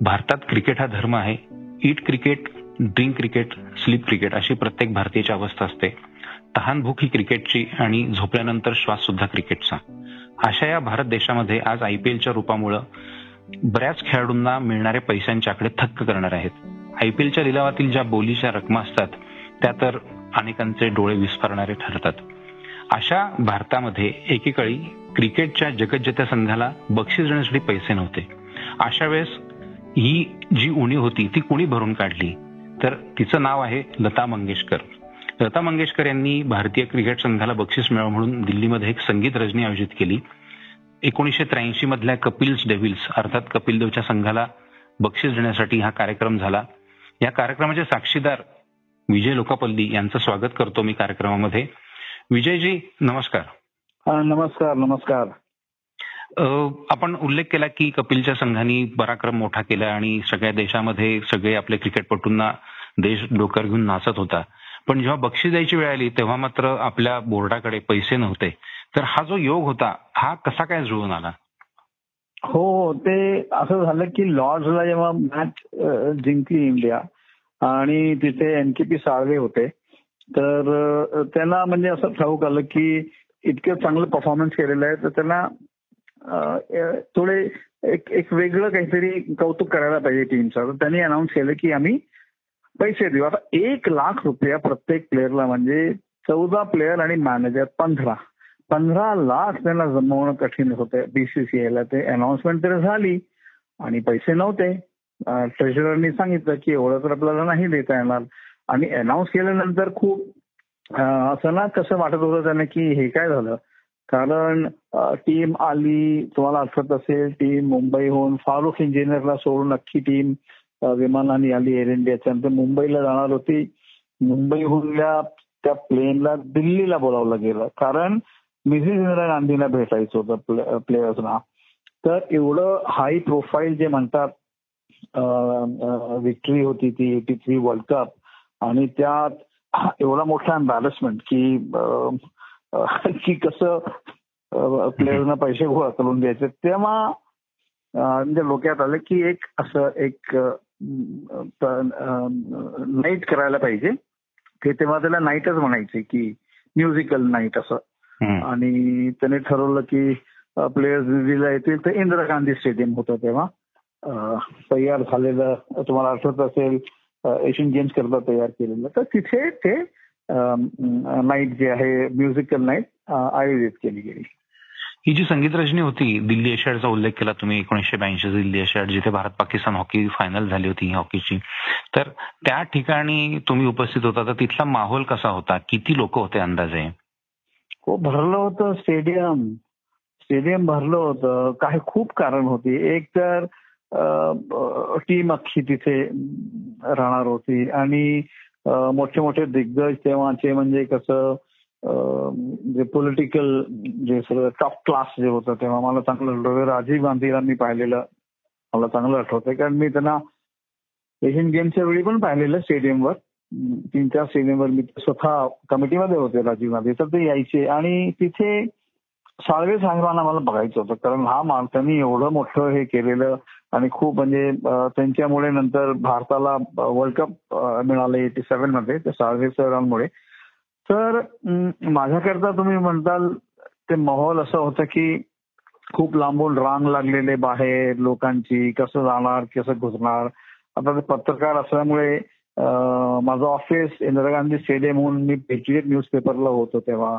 भारतात क्रिकेट हा धर्म आहे. Eat cricket drink cricket sleep cricket अशी प्रत्येक भारतीयाची अवस्था असते. तहान भूक ही क्रिकेटची आणि झोपल्यानंतर श्वास सुद्धा क्रिकेटचा. अशा या भारत देशामध्ये आज आयपीएलच्या रूपामुळं बऱ्याच खेळाडूंना मिळणाऱ्या पैशांचे आकडे थक्क करणार आहेत. आयपीएलच्या लिलावातील ज्या बोलीच्या रकमा असतात त्या तर अनेकांचे डोळे विस्फारणारे ठरतात. अशा भारतामध्ये एकेकाळी क्रिकेटच्या जगज्जत्या संघाला बक्षीस देण्यासाठी पैसे नव्हते. अशा वेळेस ही जी उणीव होती ती कुणी भरून काढली? तर तिचं नाव आहे लता मंगेशकर. लता मंगेशकर यांनी भारतीय क्रिकेट संघाला बक्षीस मिळावं म्हणून दिल्लीमध्ये एक संगीत रजनी आयोजित केली. एकोणीसशे त्र्याऐंशी मधल्या कपिल्स डेव्हिल्स अर्थात कपिल देवच्या संघाला बक्षीस देण्यासाठी हा कार्यक्रम झाला. या कार्यक्रमाचे साक्षीदार विजय लोकापल्ली यांचं स्वागत करतो मी कार्यक्रमामध्ये. विजयजी नमस्कार. नमस्कार नमस्कार. आपण उल्लेख केला की कपिलच्या संघाने पराक्रम मोठा केला आणि सगळ्या देशामध्ये सगळे आपले क्रिकेटपटूंना देश डोक्यावर घेऊन नाचत होता. पण जेव्हा बक्षीस द्यायची वेळ आली तेव्हा मात्र आपल्या बोर्डाकडे पैसे नव्हते. तर हा जो योग होता हा कसा काय जुळून आला? हो ते असं झालं की लॉर्ड्सला जेव्हा मॅच जिंकली इंडिया आणि तिथे एनकेपी साळवे होते तर त्यांना म्हणजे असं ठाऊक आलं की इतकं चांगलं परफॉर्मन्स केलेलं आहे तर त्यांना थोडे एक एक वेगळं काहीतरी कौतुक करायला पाहिजे टीमचं तर त्यांनी अनाऊन्स केलं की आम्ही पैसे देऊ. आता एक लाख रुपया प्रत्येक प्लेअरला म्हणजे चौदा प्लेअर आणि मॅनेजर पंधरा. पंधरा लाख त्यांना जमवणं कठीण होतं. बीसीसीआयला ते अनाउन्समेंट तर झाली आणि पैसे नव्हते. ट्रेझररनी सांगितलं की एवढं तर आपल्याला नाही देता येणार. आणि अनाऊन्स केल्यानंतर खूप असं ना कसं वाटत होतं त्याने की हे काय झालं? कारण टीम आली तुम्हाला आठवत असेल टीम मुंबईहून फारुख इंजिनियरला सोडून अख्खी टीम विमानाने आली एअर इंडियाच्या नंतर मुंबईला जाणार होती. मुंबईहून त्या प्लेनला दिल्लीला बोलावलं गेलं. कारण मिसेस इंदिरा गांधींना भेटायचं होतं प्लेयर्सना तर एवढं हाय प्रोफाईल जे म्हणतात विक्ट्री होती ती एटी थ्री वर्ल्ड कप आणि त्यात एवढा मोठा एम्बॅरसमेंट की की कसं प्लेयरना पैसे गोळा करून द्यायचे. तेव्हा म्हणजे डोक्यात आलं की एक असं एक नाईट करायला पाहिजे. ते तेव्हा त्याला नाईटच म्हणायचे की म्युझिकल नाईट असं. आणि त्याने ठरवलं की प्लेयर्स दिल्लीला येतील तर इंदिरा गांधी स्टेडियम होतं तेव्हा. तयार झालेलं तुम्हाला आठवत असेल एशियन गेम्स करता तयार केलेलं. तर तिथे ते नाईट जे आहे म्युझिकल नाईट आयोजित केली गेली. ही जी संगीत रजनी होती दिल्ली एशियाडचा उल्लेख केला तुम्ही एकोणीसशे ब्याऐंशी दिल्ली एशियाड जिथे भारत पाकिस्तान हॉकी फायनल झाली होती हॉकीची. तर त्या ठिकाणी तुम्ही उपस्थित होता तर तिथला माहोल कसा होता? किती लोक होते अंदाजे? हो भरलं होतं स्टेडियम. स्टेडियम भरलं होतं. काही खूप कारण होती. एक तर टीम अख्खी तिथे राहणार होती. आणि मोठे मोठे दिग्गज तेव्हाचे म्हणजे कसं जे पॉलिटिकल जे सगळं टॉप क्लास जे होतं तेव्हा मला चांगलं राजीव गांधीला मी पाहिलेलं. मला चांगलं आठवतंय. कारण मी त्यांना एशियन गेमच्या वेळी पण पाहिलेलं स्टेडियमवर तीन चार स्टेडियमवर मी स्वतः कमिटीमध्ये होते राजीव गांधी. तर ते यायचे. आणि तिथे साळवे साहेबांना मला बघायचं होतं. कारण हा त्यांनी एवढं मोठं हे केलेलं आणि खूप म्हणजे त्यांच्यामुळे नंतर भारताला वर्ल्ड कप मिळालं एटी सेव्हनमध्ये त्या रनमुळे तर माझ्याकरता तुम्ही म्हणताल ते माहोल असं होतं की खूप लांबून रांग लागलेले बाहेर लोकांची कसं जाणार कसं घुसणार. आता ते पत्रकार असल्यामुळे माझं ऑफिस इंदिरा गांधी स्टेडियमहून मी पेट्रियट न्यूजपेपरला होतो तेव्हा.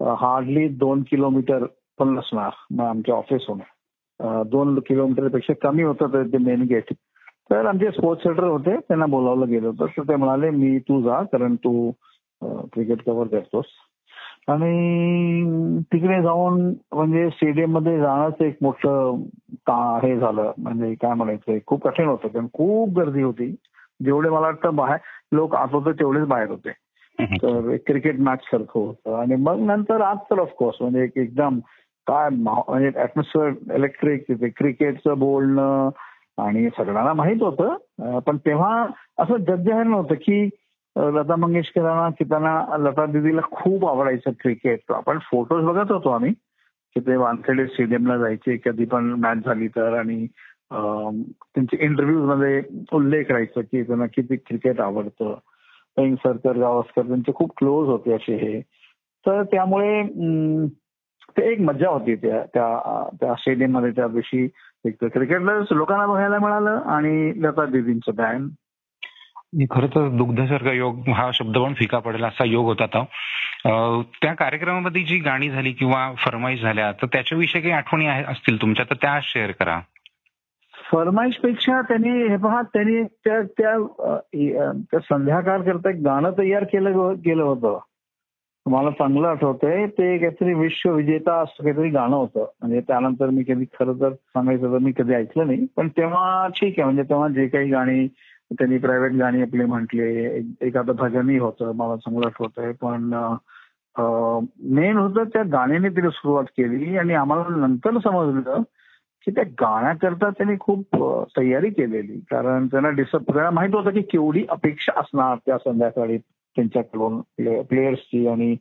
हार्डली दोन किलोमीटर पण नसणार आमच्या ऑफिसहून दोन किलोमीटरपेक्षा कमी होतं ते मेन गेट तर आमचे स्पोर्ट्स सेंटर होते त्यांना बोलावलं गेलं होतं. तर ते म्हणाले मी तू जा कारण तू क्रिकेट कव्हर करतोस. आणि तिकडे जाऊन म्हणजे स्टेडियममध्ये जाणंच एक मोठं हे झालं. म्हणजे काय म्हणायचं खूप कठीण होतं. कारण खूप गर्दी होती. जेवढे मला वाटतं बाहेर लोक आत होते तेवढेच बाहेर होते. तर क्रिकेट मॅच सारखं होतं. आणि मग नंतर आज तर ऑफकोर्स म्हणजे एक एकदम काय म्हणजे ऍटमॉस्फिअर इलेक्ट्रिक तिथे क्रिकेटचं बोलणं आणि सगळ्यांना माहीत होतं. पण तेव्हा असं जगजाहीर नव्हतं की लता मंगेशकरांना की त्यांना लता दिदीला खूप आवडायचं क्रिकेट आपण फोटोज बघत होतो आम्ही की ते वानखेडे स्टेडियमला जायचे कधी पण मॅच झाली तर. आणि त्यांचे इंटरव्ह्यूजमध्ये उल्लेख राहायचं की त्यांना किती क्रिकेट आवडतं. सरकर गावस्कर त्यांचे खूप क्लोज होते असे हे. तर त्यामुळे ते एक मजा होती त्या त्या स्टेडियममध्ये त्या दिवशी एक क्रिकेटला लोकांना बघायला मिळालं आणि लता दिदींचं बँड खरं तर दुग्धसर्ग योग हा शब्द पण फिका पडेल असा योग होता तो. त्या कार्यक्रमामध्ये जी गाणी झाली किंवा फरमाईश झाल्या तर त्याच्याविषयी काही आठवणी असतील तुमच्या? तर त्या शेअर करा. पेक्षा त्यांनी हे पहा त्यांनी त्या त्या संध्याकाळ करता एक गाणं तयार केलं गेलं होतं. मला चांगलं आठवतंय. ते काहीतरी विश्वविजेता असं काहीतरी गाणं होतं. म्हणजे त्यानंतर मी कधी खरं तर सांगायचं तर मी कधी ऐकलं नाही. पण तेव्हा ठीक आहे. म्हणजे तेव्हा जे काही गाणी त्यांनी प्रायव्हेट गाणी आपली म्हटले. एखादं भजनही होतं. मला चांगलं आठवतंय. पण मेन होतं त्या गाण्याने तिने सुरुवात केली. आणि आम्हाला नंतर समजलं की त्या गाण्याकरता त्यांनी खूप तयारी केलेली. कारण त्यांना डिसप माहीत होतं की केवढी अपेक्षा असणार त्या संध्याकाळी. त्यांच्याकडून प्लेयर्सची आणि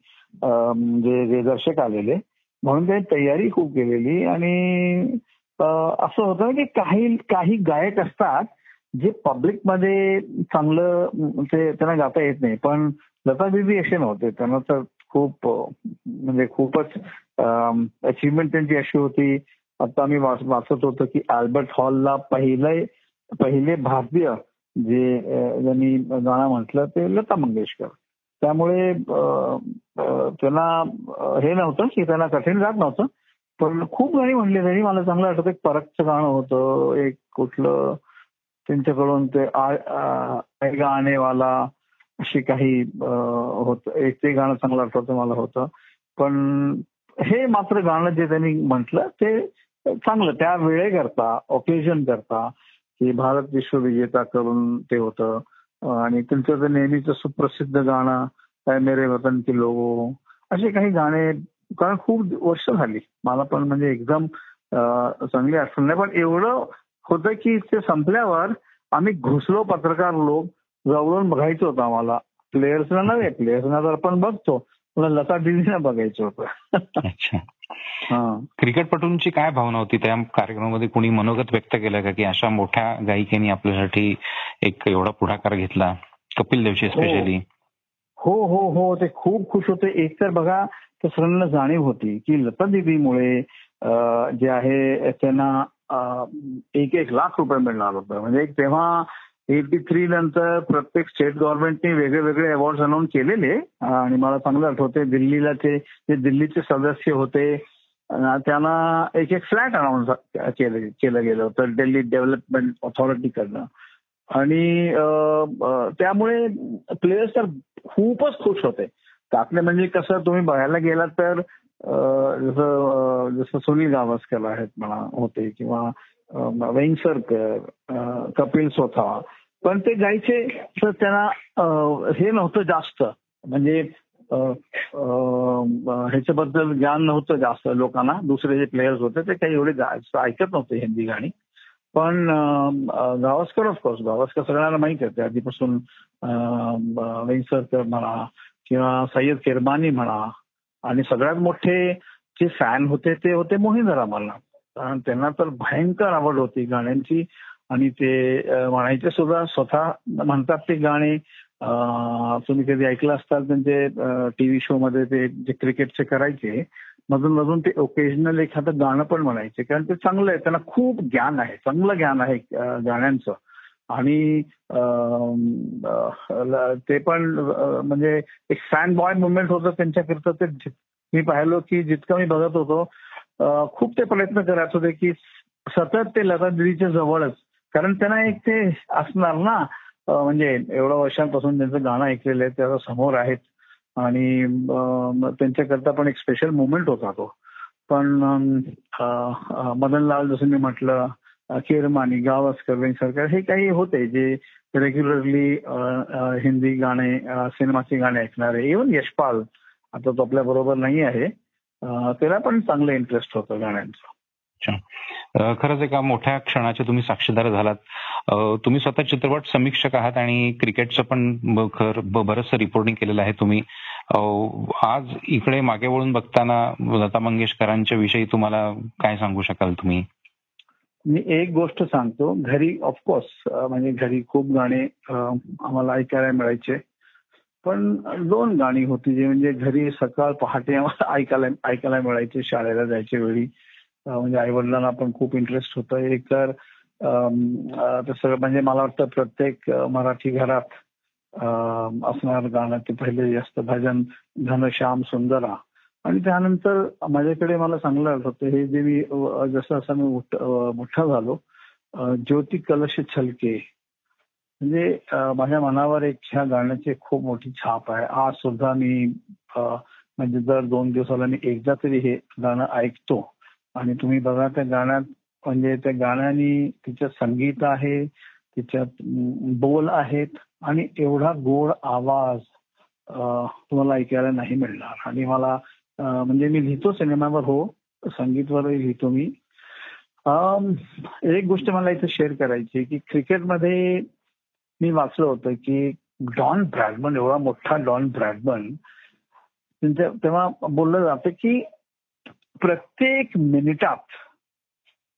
जे जे दर्शक आलेले. म्हणून त्यांनी तयारी खूप केलेली आणि असं होतं की काही काही गायक असतात जे पब्लिकमध्ये चांगलं ते त्यांना गाता येत नाही. पण लता दिदी असे नव्हते. त्यांना तर खूप म्हणजे खूपच अचिव्हमेंट त्यांची अशी होती. आता मी वाचत होतो की अल्बर्ट हॉलला पहिले पहिले भारतीय जे ज्यांनी गाणं म्हटलं ते लता मंगेशकर. त्यामुळे त्यांना हे नव्हतं की त्यांना कठीण जात नव्हतं पण खूप गाणी म्हणली त्यांनी मला चांगलं आठवतं एक परकचं गाणं होतं एक कुठलं त्यांच्याकडून ते गाणेवाला अशी काही होत एक ते गाणं चांगलं आठवतं मला होतं. पण हे मात्र गाणं जे त्यांनी म्हटलं ते चांगलं. त्या वेळेकरता ओकेजन करता की भारत विश्वविजेता करून ते होतं. आणि त्यांचं तर नेहमीच सुप्रसिद्ध गाणं काय मेरे वतन की लोगो असे काही गाणे कारण खूप वर्ष झाली. मला पण म्हणजे एकदम चांगली आठवण नाही पण एवढं होतं की ते संपल्यावर आम्ही घुसलो पत्रकार लोक जवळून बघायचं होतं आम्हाला. प्लेयर्सना नव्हे प्लेयर्सना तर आपण बघतो. पण लता दिदीना बघायचं होतं. क्रिकेटपटूंची काय भावना होती? त्या कार्यक्रमामध्ये कुणी मनोगत व्यक्त केलं का की अशा मोठ्या गायिकेने आपल्यासाठी एक एवढा पुढाकार घेतला? कपिल देवची स्पेशली हो. हो हो ते खूप खुश होते. एक तर बघा त्या सगळ्यांना जाणीव होती की लता दिदीमुळे जे आहे त्यांना एक एक लाख रुपये मिळणार होतं. म्हणजे तेव्हा एटी थ्री नंतर प्रत्येक स्टेट गव्हर्नमेंटने वेगळे वेगळे अवॉर्ड अनाऊन्स केलेले. आणि मला चांगलं आठवते दिल्लीला ते जे दिल्लीचे सदस्य होते त्यांना एक एक फ्लॅट अनाऊन्स केलं केलं गेलं होतं दिल्ली डेव्हलपमेंट ऑथॉरिटीकडनं आणि त्यामुळे प्लेयर्स तर खूपच खुश होते. त्यातले म्हणजे कसं तुम्ही बघायला गेलात तर जसं जसं सुनील गावस्कर आहेत म्हणा होते किंवा वेंगसरकर कपिल स्वतः पण ते गायचे तर त्यांना हे नव्हतं जास्त. म्हणजे ह्याच्याबद्दल ज्ञान नव्हतं जास्त लोकांना. दुसरे जे प्लेयर्स होते ते काही एवढे ऐकत नव्हते हिंदी गाणी. पण गावस्कर ऑफकोर्स गावस्कर सगळ्यांना माहीत आहे. आधीपासून वेंगसरकर म्हणा किंवा सय्यद केरमानी म्हणा आणि सगळ्यात मोठे जे फॅन होते ते होते मोहिंदर आम्हाला कारण त्यांना तर भयंकर आवड होती गाण्यांची. आणि ते म्हणायचे सुद्धा स्वतः म्हणतात ते गाणे तुम्ही कधी ऐकलं असताल त्यांचे टीव्ही शो मध्ये ते जे क्रिकेटचे करायचे मधून मधून ते ओकेजनल एखादं गाणं पण म्हणायचे. कारण ते चांगलं आहे त्यांना खूप ज्ञान आहे चांगलं ज्ञान आहे गाण्यांचं. आणि ते पण म्हणजे एक फॅन बॉय मुवमेंट होतं त्यांच्याकरता. ते मी पाहिलो की जितकं मी बघत होतो खूप ते प्रयत्न करत होते की सतत ते लता दिदीच्या जवळच. कारण त्यांना एक ते असणार ना. म्हणजे एवढ्या वर्षांपासून त्यांचं गाणं ऐकलेलं आहे त्याचा समोर आहेत. आणि त्यांच्याकरता पण एक स्पेशल मुवमेंट होता तो. पण मदनलाल जसं मी म्हटलं केरमानी गावस्कर सरकार हे काही होते जे रेग्युलरली हिंदी गाणे सिनेमाचे गाणे ऐकणारे. इव्हन यशपाल आता तो आपल्या बरोबर नाही आहे. त्याला पण चांगलं इंटरेस्ट होतं गाण्यांचं. खरंच एका मोठ्या क्षणाचे तुम्ही साक्षीदार झालात. तुम्ही स्वतः चित्रपट समीक्षक आहात आणि क्रिकेटचं पण बरंचसं रिपोर्टिंग केलेलं आहे तुम्ही. आज इकडे मागे वळून बघताना लता मंगेशकरांच्या विषयी तुम्हाला काय सांगू शकाल तुम्ही? मी एक गोष्ट सांगतो. घरी ऑफकोर्स म्हणजे घरी खूप गाणे आम्हाला ऐकायला मिळायचे. पण दोन गाणी होती जे म्हणजे घरी सकाळ पहाटे आम्हाला ऐकायला ऐकायला मिळायचे शाळेला जायच्या वेळी. म्हणजे आई वडिलांना पण खूप इंटरेस्ट होतं. एक तर सगळं म्हणजे मला वाटतं प्रत्येक मराठी घरात असणार गाणं ते पहिले जास्त भजन घनश्याम सुंदरा. आणि त्यानंतर माझ्याकडे मला चांगलं होतं हे जे मी जसं असं मी मोठा झालो ज्योती कलश छलके. म्हणजे माझ्या मनावर एक ह्या गाण्याची खूप मोठी छाप आहे. आज सुद्धा मी म्हणजे दर दोन दिवसाला मी एकदा तरी हे गाणं ऐकतो. आणि तुम्ही बघा त्या गाण्यात म्हणजे त्या गाण्याने तिचं संगीत आहे तिच्यात बोल आहेत आणि एवढा गोड आवाज तुम्हाला ऐकायला नाही मिळणार. आणि मला म्हणजे मी लिहितो सिनेमावर हो संगीतवरही लिहितो मी. एक गोष्ट मला इथे शेअर करायची की क्रिकेटमध्ये मी वाचलं होतं की डॉन ब्रॅडमन एवढा मोठा डॉन ब्रॅडमन तेव्हा बोललं जातं की प्रत्येक मिनिटात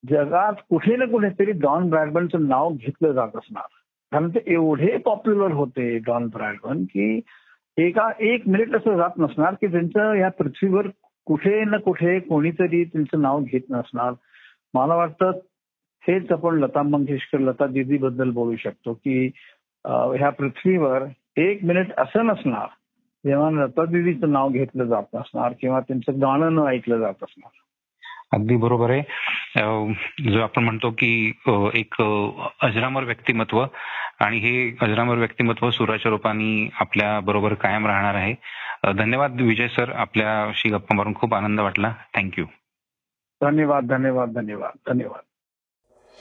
जगात कुठे ना कुठेतरी डॉन ब्रॅडमनचं नाव घेतलं जात असणार. कारण ते एवढे पॉप्युलर होते डॉन ब्रॅडमन की एका एक मिनिट असं जात नसणार की त्यांचं या पृथ्वीवर कुठे ना कुठे कोणीतरी त्यांचं नाव घेत नसणार. मला वाटतं हेच आपण लता मंगेशकर लता दिदी बद्दल बोलू शकतो की ह्या पृथ्वीवर एक मिनिट असं नसणार जेव्हा लता दिदीचं नाव घेतलं जात असणार किंवा त्यांचं गाणं न ऐकलं जात असणार. अगदी बरोबर आहे. जो आपण म्हणतो की एक अजरामर व्यक्तिमत्व आणि हे अजरामर व्यक्तिमत्व सुराच्या रूपाने आपल्या बरोबर कायम राहणार आहे. धन्यवाद विजय सर आपल्याशी गप्पा मारून खूप आनंद वाटला. थँक्यू धन्यवाद धन्यवाद धन्यवाद धन्यवाद.